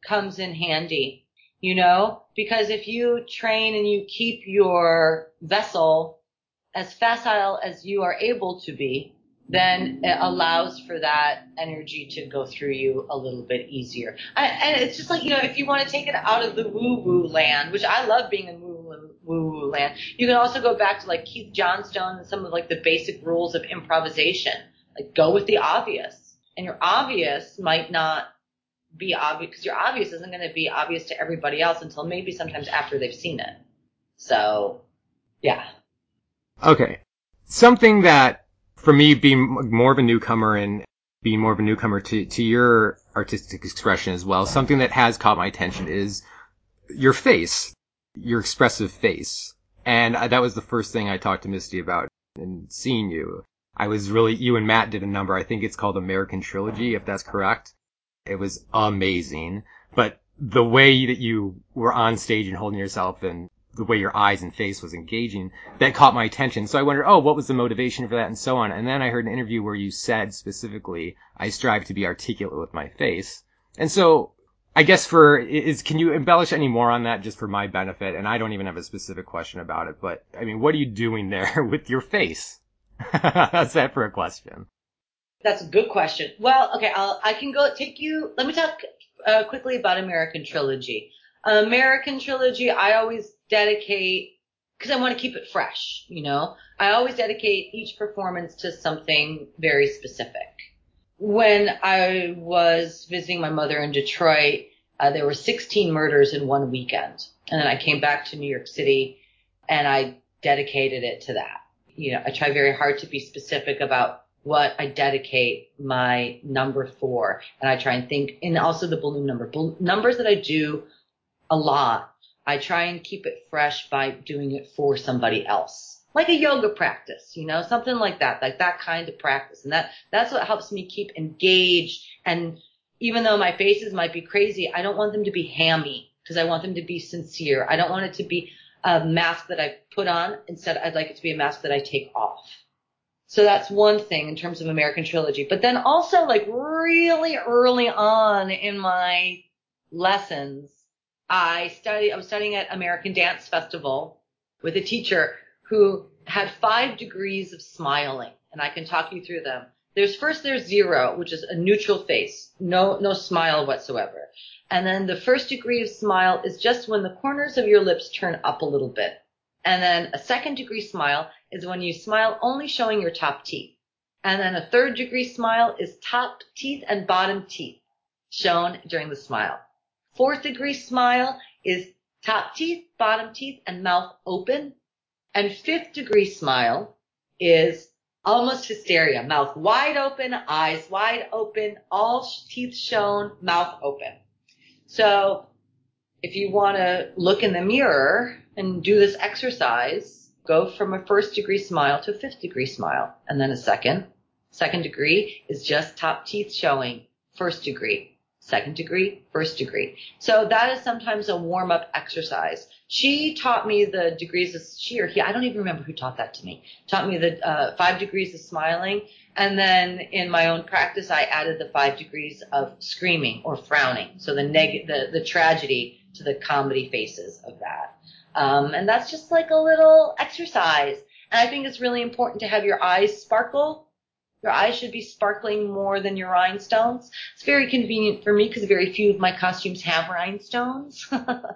B: comes in handy, you know, because if you train and you keep your vessel as facile as you are able to be, then it allows for that energy to go through you a little bit easier. I, and it's just like, you know, if you want to take it out of the woo woo land, which I love being in woo woo land, you can also go back to like Keith Johnstone and some of like the basic rules of improvisation. Like go with the obvious. And your obvious might not be obvious because your obvious isn't going to be obvious to everybody else until maybe sometimes after they've seen it. So, yeah.
A: Okay. Something that, for me, being more of a newcomer and being more of a newcomer to, to your artistic expression as well, something that has caught my attention is your face, your expressive face. And I, that was the first thing I talked to Misty about and seeing you. I was really, you and Matt did a number, I think it's called American Trilogy, if that's correct. It was amazing. But the way that you were on stage and holding yourself and the way your eyes and face was engaging, that caught my attention. So I wondered, oh, what was the motivation for that and so on. And then I heard an interview where you said specifically, I strive to be articulate with my face. And so I guess for, is, can you embellish any more on that just for my benefit? And I don't even have a specific question about it, but I mean, what are you doing there with your face? That's that for a question.
B: That's a good question. Well, okay, I'll, I can go take you. Let me talk uh, quickly about American Trilogy. American Trilogy, I always dedicate because I want to keep it fresh. You know, I always dedicate each performance to something very specific. When I was visiting my mother in Detroit, uh, there were 16 murders in one weekend, and then I came back to New York City, and I dedicated it to that. You know, I try very hard to be specific about what I dedicate my number for. And I try and think, and also the balloon number. Numbers that I do a lot I try and keep it fresh by doing it for somebody else. Like a yoga practice, you know, something like that, like that kind of practice. And that, that's what helps me keep engaged. And even though my faces might be crazy, I don't want them to be hammy because I want them to be sincere. I don't want it to be a mask that I put on. Instead, I'd like it to be a mask that I take off. So that's one thing in terms of American Trilogy. But then also like really early on in my lessons, I studied, I was studying at American Dance Festival with a teacher who had five degrees of smiling and I can talk you through them. There's first there's zero, which is a neutral face, no, no smile whatsoever. And then the first degree of smile is just when the corners of your lips turn up a little bit. And then a second degree smile is when you smile only showing your top teeth. And then a third degree smile is top teeth and bottom teeth shown during the smile. Fourth degree smile is top teeth, bottom teeth, and mouth open. And fifth degree smile is almost hysteria, mouth wide open, eyes wide open, all teeth shown, mouth open. So if you want to look in the mirror and do this exercise, go from a first degree smile to a fifth degree smile and then a second. Second degree is just top teeth showing. First degree, second degree, first degree. So that is sometimes a warm up exercise. She taught me the degrees of, she or he, I don't even remember who taught that to me, taught me the uh, five degrees of smiling. And then in my own practice, I added the five degrees of screaming or frowning. So the neg, the, the tragedy to the comedy faces of that. Um, and that's just like a little exercise. And I think it's really important to have your eyes sparkle your eyes should be sparkling more than your rhinestones. It's very convenient for me because very few of my costumes have rhinestones.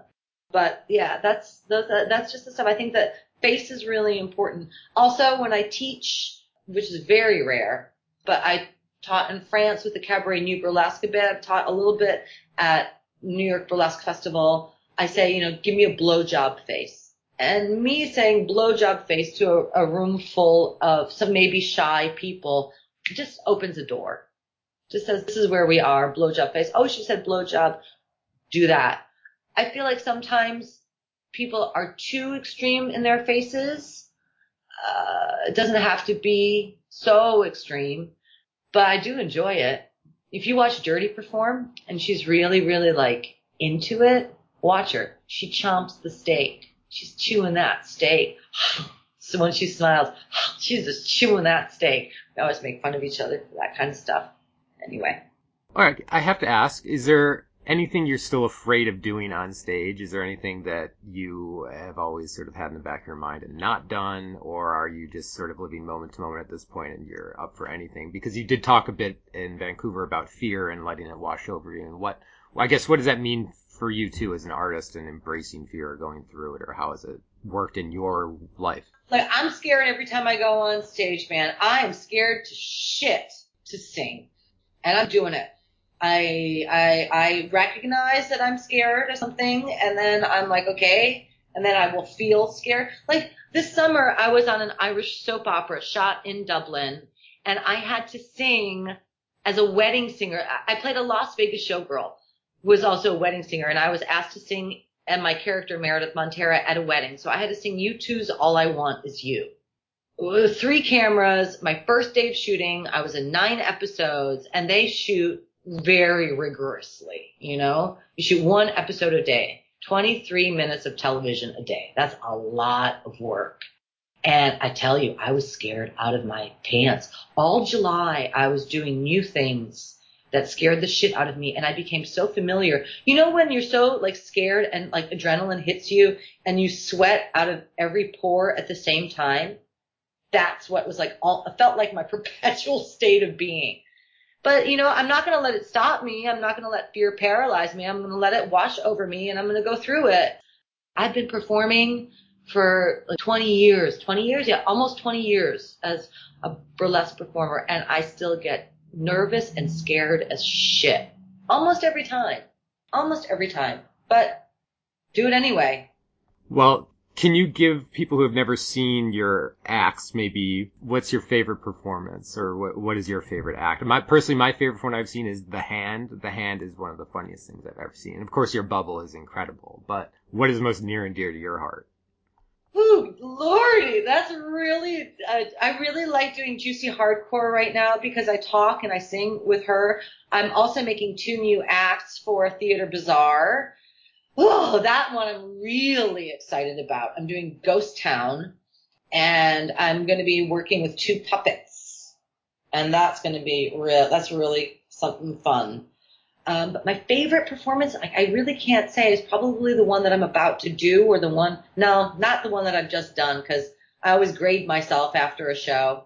B: but yeah, that's those, uh, that's just the stuff. I think that face is really important. Also, when I teach, which is very rare, but I taught in France with the Cabaret New Burlesque a bit. I've taught a little bit at New York Burlesque Festival. I say, you know, give me a blowjob face. And me saying blowjob face to a, a room full of some maybe shy people just opens a door. Just says, this is where we are, blowjob face. Oh, she said blowjob. Do that. I feel like sometimes people are too extreme in their faces. Uh, it doesn't have to be so extreme, but I do enjoy it. If you watch Dirty perform and she's really, really like into it, watch her. She chomps the steak she's chewing that steak. So when she smiles, she's just chewing that steak. We always make fun of each other for that kind of stuff. Anyway.
A: All right, I have to ask: Is there anything you're still afraid of doing on stage? Is there anything that you have always sort of had in the back of your mind and not done, or are you just sort of living moment to moment at this point and you're up for anything? Because you did talk a bit in Vancouver about fear and letting it wash over you, and what I guess what does that mean for you too as an artist and embracing fear or going through it, or how has it worked in your life?
B: Like I'm scared every time I go on stage, man. I am scared to shit to sing, and I'm doing it. I I I recognize that I'm scared of something, and then I'm like, okay, and then I will feel scared. Like this summer, I was on an Irish soap opera shot in Dublin, and I had to sing as a wedding singer. I played a Las Vegas showgirl was also a wedding singer, and I was asked to sing and my character Meredith Montera at a wedding. So I had to sing "U2's All I Want Is You. Three cameras, my first day of shooting, I was in nine episodes, and they shoot very rigorously, you know? You shoot one episode a day, 23 minutes of television a day. That's a lot of work. And I tell you, I was scared out of my pants. All July, I was doing new things that scared the shit out of me and I became so familiar. You know when you're so like scared and like adrenaline hits you and you sweat out of every pore at the same time? That's what was like all felt like my perpetual state of being. But you know, I'm not going to let it stop me. I'm not going to let fear paralyze me. I'm going to let it wash over me and I'm going to go through it. I've been performing for like 20 years, 20 years, yeah, almost 20 years as a burlesque performer and I still get nervous and scared as shit. Almost every time. Almost every time. But do it anyway.
A: Well, Can you give people who have never seen your acts maybe what's your favorite performance or what what is your favorite act? My personally my favorite one I've seen is The Hand. The Hand is one of the funniest things I've ever seen. And of course your bubble is incredible, but what is most near and dear to your heart?
B: Ooh, lordy, that's really. Uh, I really like doing juicy hardcore right now because I talk and I sing with her. I'm also making two new acts for Theatre Bizarre. Oh, that one I'm really excited about. I'm doing Ghost Town, and I'm going to be working with two puppets, and that's going to be real. That's really something fun. Um, but my favorite performance, I, I really can't say, is probably the one that I'm about to do or the one, no, not the one that I've just done because I always grade myself after a show.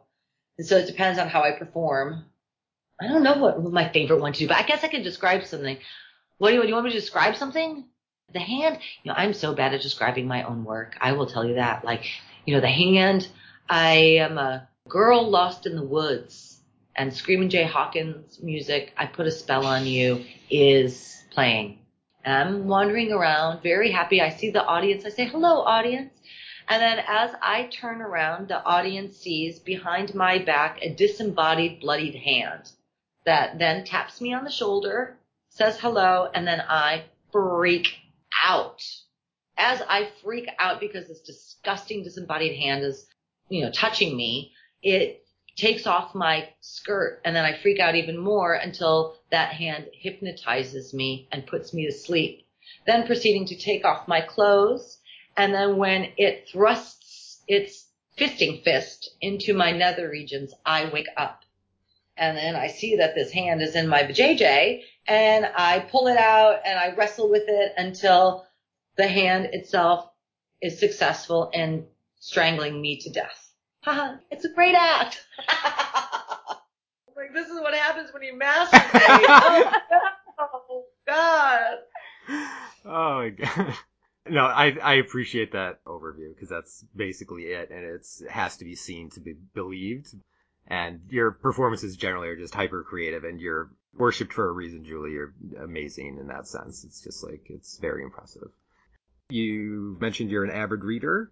B: And so it depends on how I perform. I don't know what my favorite one to do, but I guess I could describe something. What do you, do you want me to describe something? The hand, you know, I'm so bad at describing my own work. I will tell you that. Like, you know, the hand, I am a girl lost in the woods and Screaming Jay Hawkins music, I Put a Spell on You, is playing. And I'm wandering around, very happy. I see the audience. I say, hello, audience. And then as I turn around, the audience sees behind my back a disembodied, bloodied hand that then taps me on the shoulder, says hello, and then I freak out. As I freak out because this disgusting disembodied hand is, you know, touching me, it takes off my skirt and then I freak out even more until that hand hypnotizes me and puts me to sleep. Then proceeding to take off my clothes. And then when it thrusts its fisting fist into my nether regions, I wake up. And then I see that this hand is in my JJ and I pull it out and I wrestle with it until the hand itself is successful in strangling me to death. Haha, it's a great act. like, this is what happens when you masturbate. oh, God.
A: Oh, my God. No, I, I appreciate that overview because that's basically it, and it's, it has to be seen to be believed. And your performances generally are just hyper creative, and you're worshipped for a reason, Julie. You're amazing in that sense. It's just like, it's very impressive. You mentioned you're an avid reader.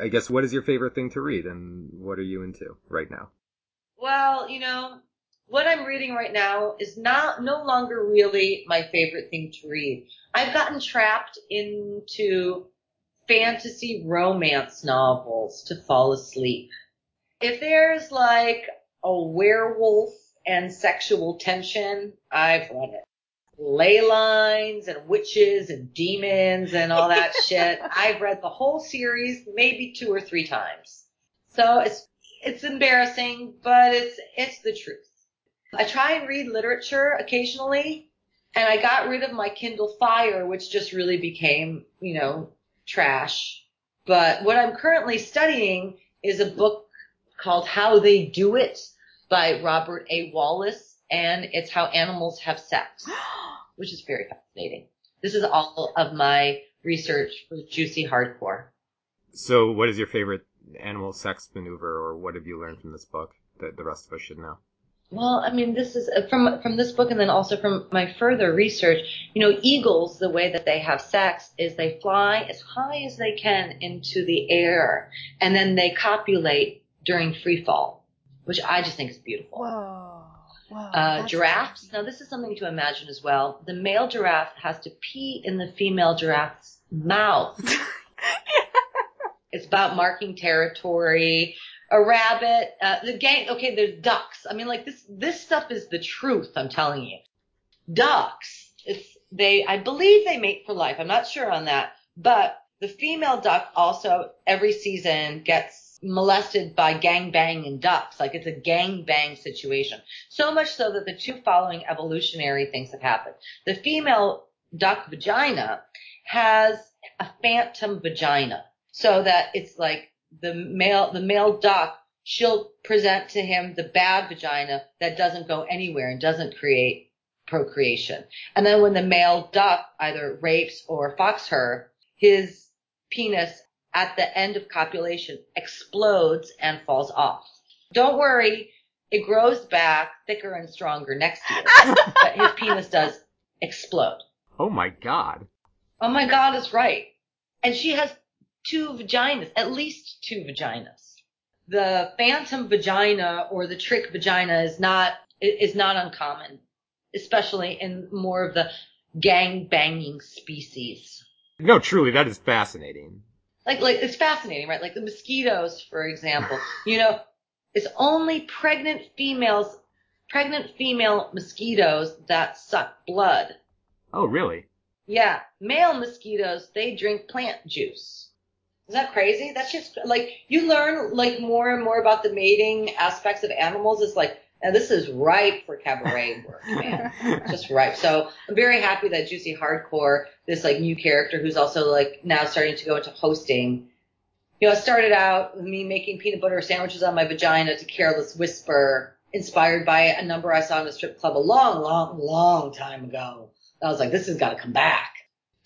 A: I guess what is your favorite thing to read and what are you into right now?
B: Well, you know, what I'm reading right now is not no longer really my favorite thing to read. I've gotten trapped into fantasy romance novels to fall asleep. If there's like a werewolf and sexual tension, I've read it ley lines and witches and demons and all that shit. I've read the whole series maybe two or three times. So it's, it's embarrassing, but it's, it's the truth. I try and read literature occasionally and I got rid of my Kindle Fire, which just really became, you know, trash. But what I'm currently studying is a book called How They Do It by Robert A. Wallace and it's how animals have sex. which is very fascinating. This is all of my research for Juicy Hardcore.
A: So, what is your favorite animal sex maneuver, or what have you learned from this book that the rest of us should know?
B: Well, I mean, this is uh, from from this book, and then also from my further research. You know, eagles, the way that they have sex is they fly as high as they can into the air, and then they copulate during free fall, which I just think is beautiful.
C: Whoa. Wow,
B: uh, giraffes. Now, this is something to imagine as well. The male giraffe has to pee in the female giraffe's mouth. it's about marking territory. A rabbit, uh, the gang. Okay, there's ducks. I mean, like this. This stuff is the truth. I'm telling you. Ducks. It's they. I believe they mate for life. I'm not sure on that, but the female duck also every season gets molested by gang bang and ducks. Like it's a gang bang situation. So much so that the two following evolutionary things have happened. The female duck vagina has a phantom vagina. So that it's like the male, the male duck, she'll present to him the bad vagina that doesn't go anywhere and doesn't create procreation. And then when the male duck either rapes or fucks her, his penis at the end of copulation explodes and falls off. Don't worry, it grows back thicker and stronger next year, but his penis does explode.
A: Oh my god.
B: Oh my god is right. And she has two vaginas, at least two vaginas. The phantom vagina or the trick vagina is not is not uncommon, especially in more of the gang banging species.
A: No, truly, that is fascinating.
B: Like, like it's fascinating, right? Like the mosquitoes, for example. you know, it's only pregnant females, pregnant female mosquitoes that suck blood.
A: Oh, really?
B: Yeah, male mosquitoes they drink plant juice. Is that crazy? That's just like you learn like more and more about the mating aspects of animals. It's like and this is ripe for cabaret work, man. Just ripe. So I'm very happy that Juicy Hardcore, this like new character who's also like now starting to go into hosting. You know, it started out with me making peanut butter sandwiches on my vagina to Careless Whisper, inspired by a number I saw in a strip club a long, long, long time ago. I was like, this has got to come back.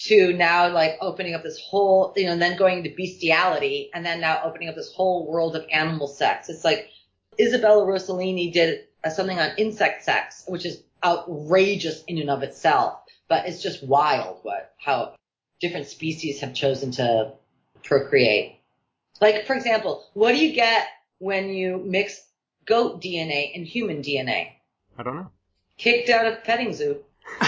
B: To now like opening up this whole, you know, and then going into bestiality, and then now opening up this whole world of animal sex. It's like Isabella Rossellini did uh, something on insect sex, which is outrageous in and of itself, but it's just wild what how different species have chosen to procreate. Like for example, what do you get when you mix goat DNA and human DNA?
A: I don't know.
B: Kicked out of petting zoo.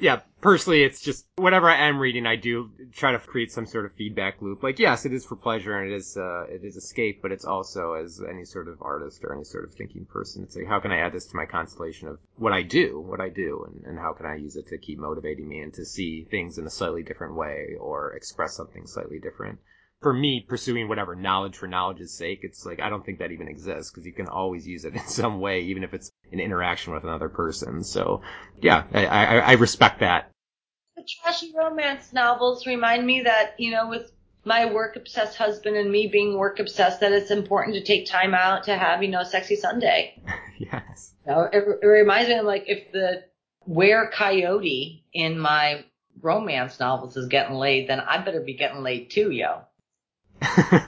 A: yeah, personally, it's just whatever I am reading, I do try to create some sort of feedback loop. Like, yes, it is for pleasure and it is uh, it is escape, but it's also as any sort of artist or any sort of thinking person, it's like, how can I add this to my constellation of what I do, what I do, and, and how can I use it to keep motivating me and to see things in a slightly different way or express something slightly different for me pursuing whatever knowledge for knowledge's sake, it's like I don't think that even exists because you can always use it in some way, even if it's an interaction with another person. So yeah, I, I, I respect that.
B: The trashy romance novels remind me that you know with my work obsessed husband and me being work obsessed that it's important to take time out to have you know a sexy Sunday.
A: yes.
B: You know, it, it reminds me of like if the were coyote in my romance novels is getting laid, then I better be getting laid too, yo.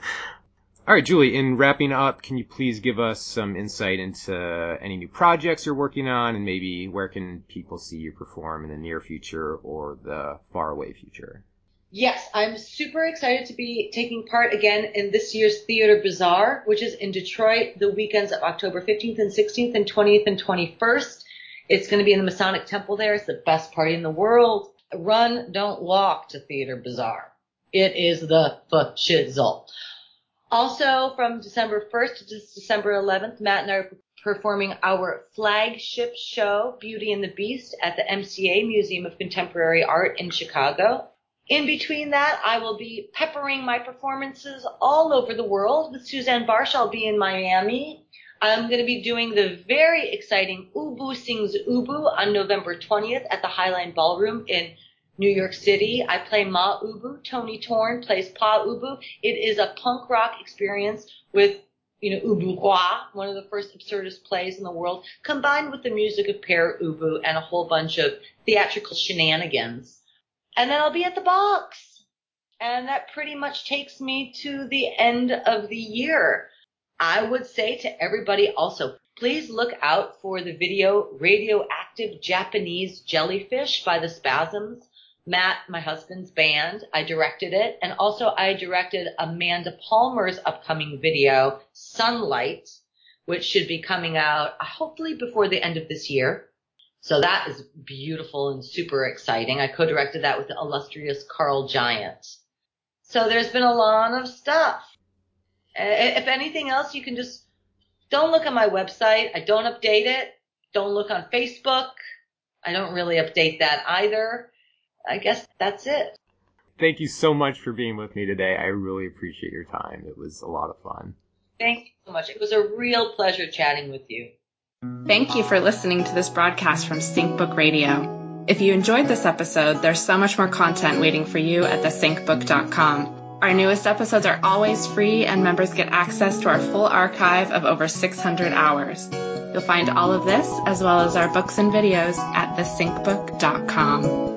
A: All right, Julie, in wrapping up, can you please give us some insight into any new projects you're working on and maybe where can people see you perform in the near future or the faraway future?
B: Yes, I'm super excited to be taking part again in this year's Theatre Bizarre, which is in Detroit the weekends of October 15th and 16th and 20th and 21st. It's going to be in the Masonic Temple there. It's the best party in the world. Run, don't walk to Theatre Bizarre. It is the shizzle. Also, from December 1st to December 11th, Matt and I are performing our flagship show, Beauty and the Beast, at the MCA Museum of Contemporary Art in Chicago. In between that, I will be peppering my performances all over the world. With Suzanne Bartsch, I'll be in Miami. I'm going to be doing the very exciting Ubu Sings Ubu on November 20th at the Highline Ballroom in New York City. I play Ma Ubu. Tony Torn plays Pa Ubu. It is a punk rock experience with, you know, Ubu Roi, one of the first absurdist plays in the world, combined with the music of Pere Ubu and a whole bunch of theatrical shenanigans. And then I'll be at the box. And that pretty much takes me to the end of the year. I would say to everybody also, please look out for the video Radioactive Japanese Jellyfish by the Spasms. Matt, my husband's band. I directed it. And also I directed Amanda Palmer's upcoming video, Sunlight, which should be coming out uh, hopefully before the end of this year. So that is beautiful and super exciting. I co-directed that with the illustrious Carl Giant. So there's been a lot of stuff. If anything else, you can just don't look at my website. I don't update it. Don't look on Facebook. I don't really update that either. I guess that's it.
A: Thank you so much for being with me today. I really appreciate your time. It was a lot of fun.
B: Thank you so much. It was a real pleasure chatting with you.
C: Thank you for listening to this broadcast from Syncbook Radio. If you enjoyed this episode, there's so much more content waiting for you at thesyncbook.com. Our newest episodes are always free and members get access to our full archive of over 600 hours. You'll find all of this as well as our books and videos at thesyncbook.com.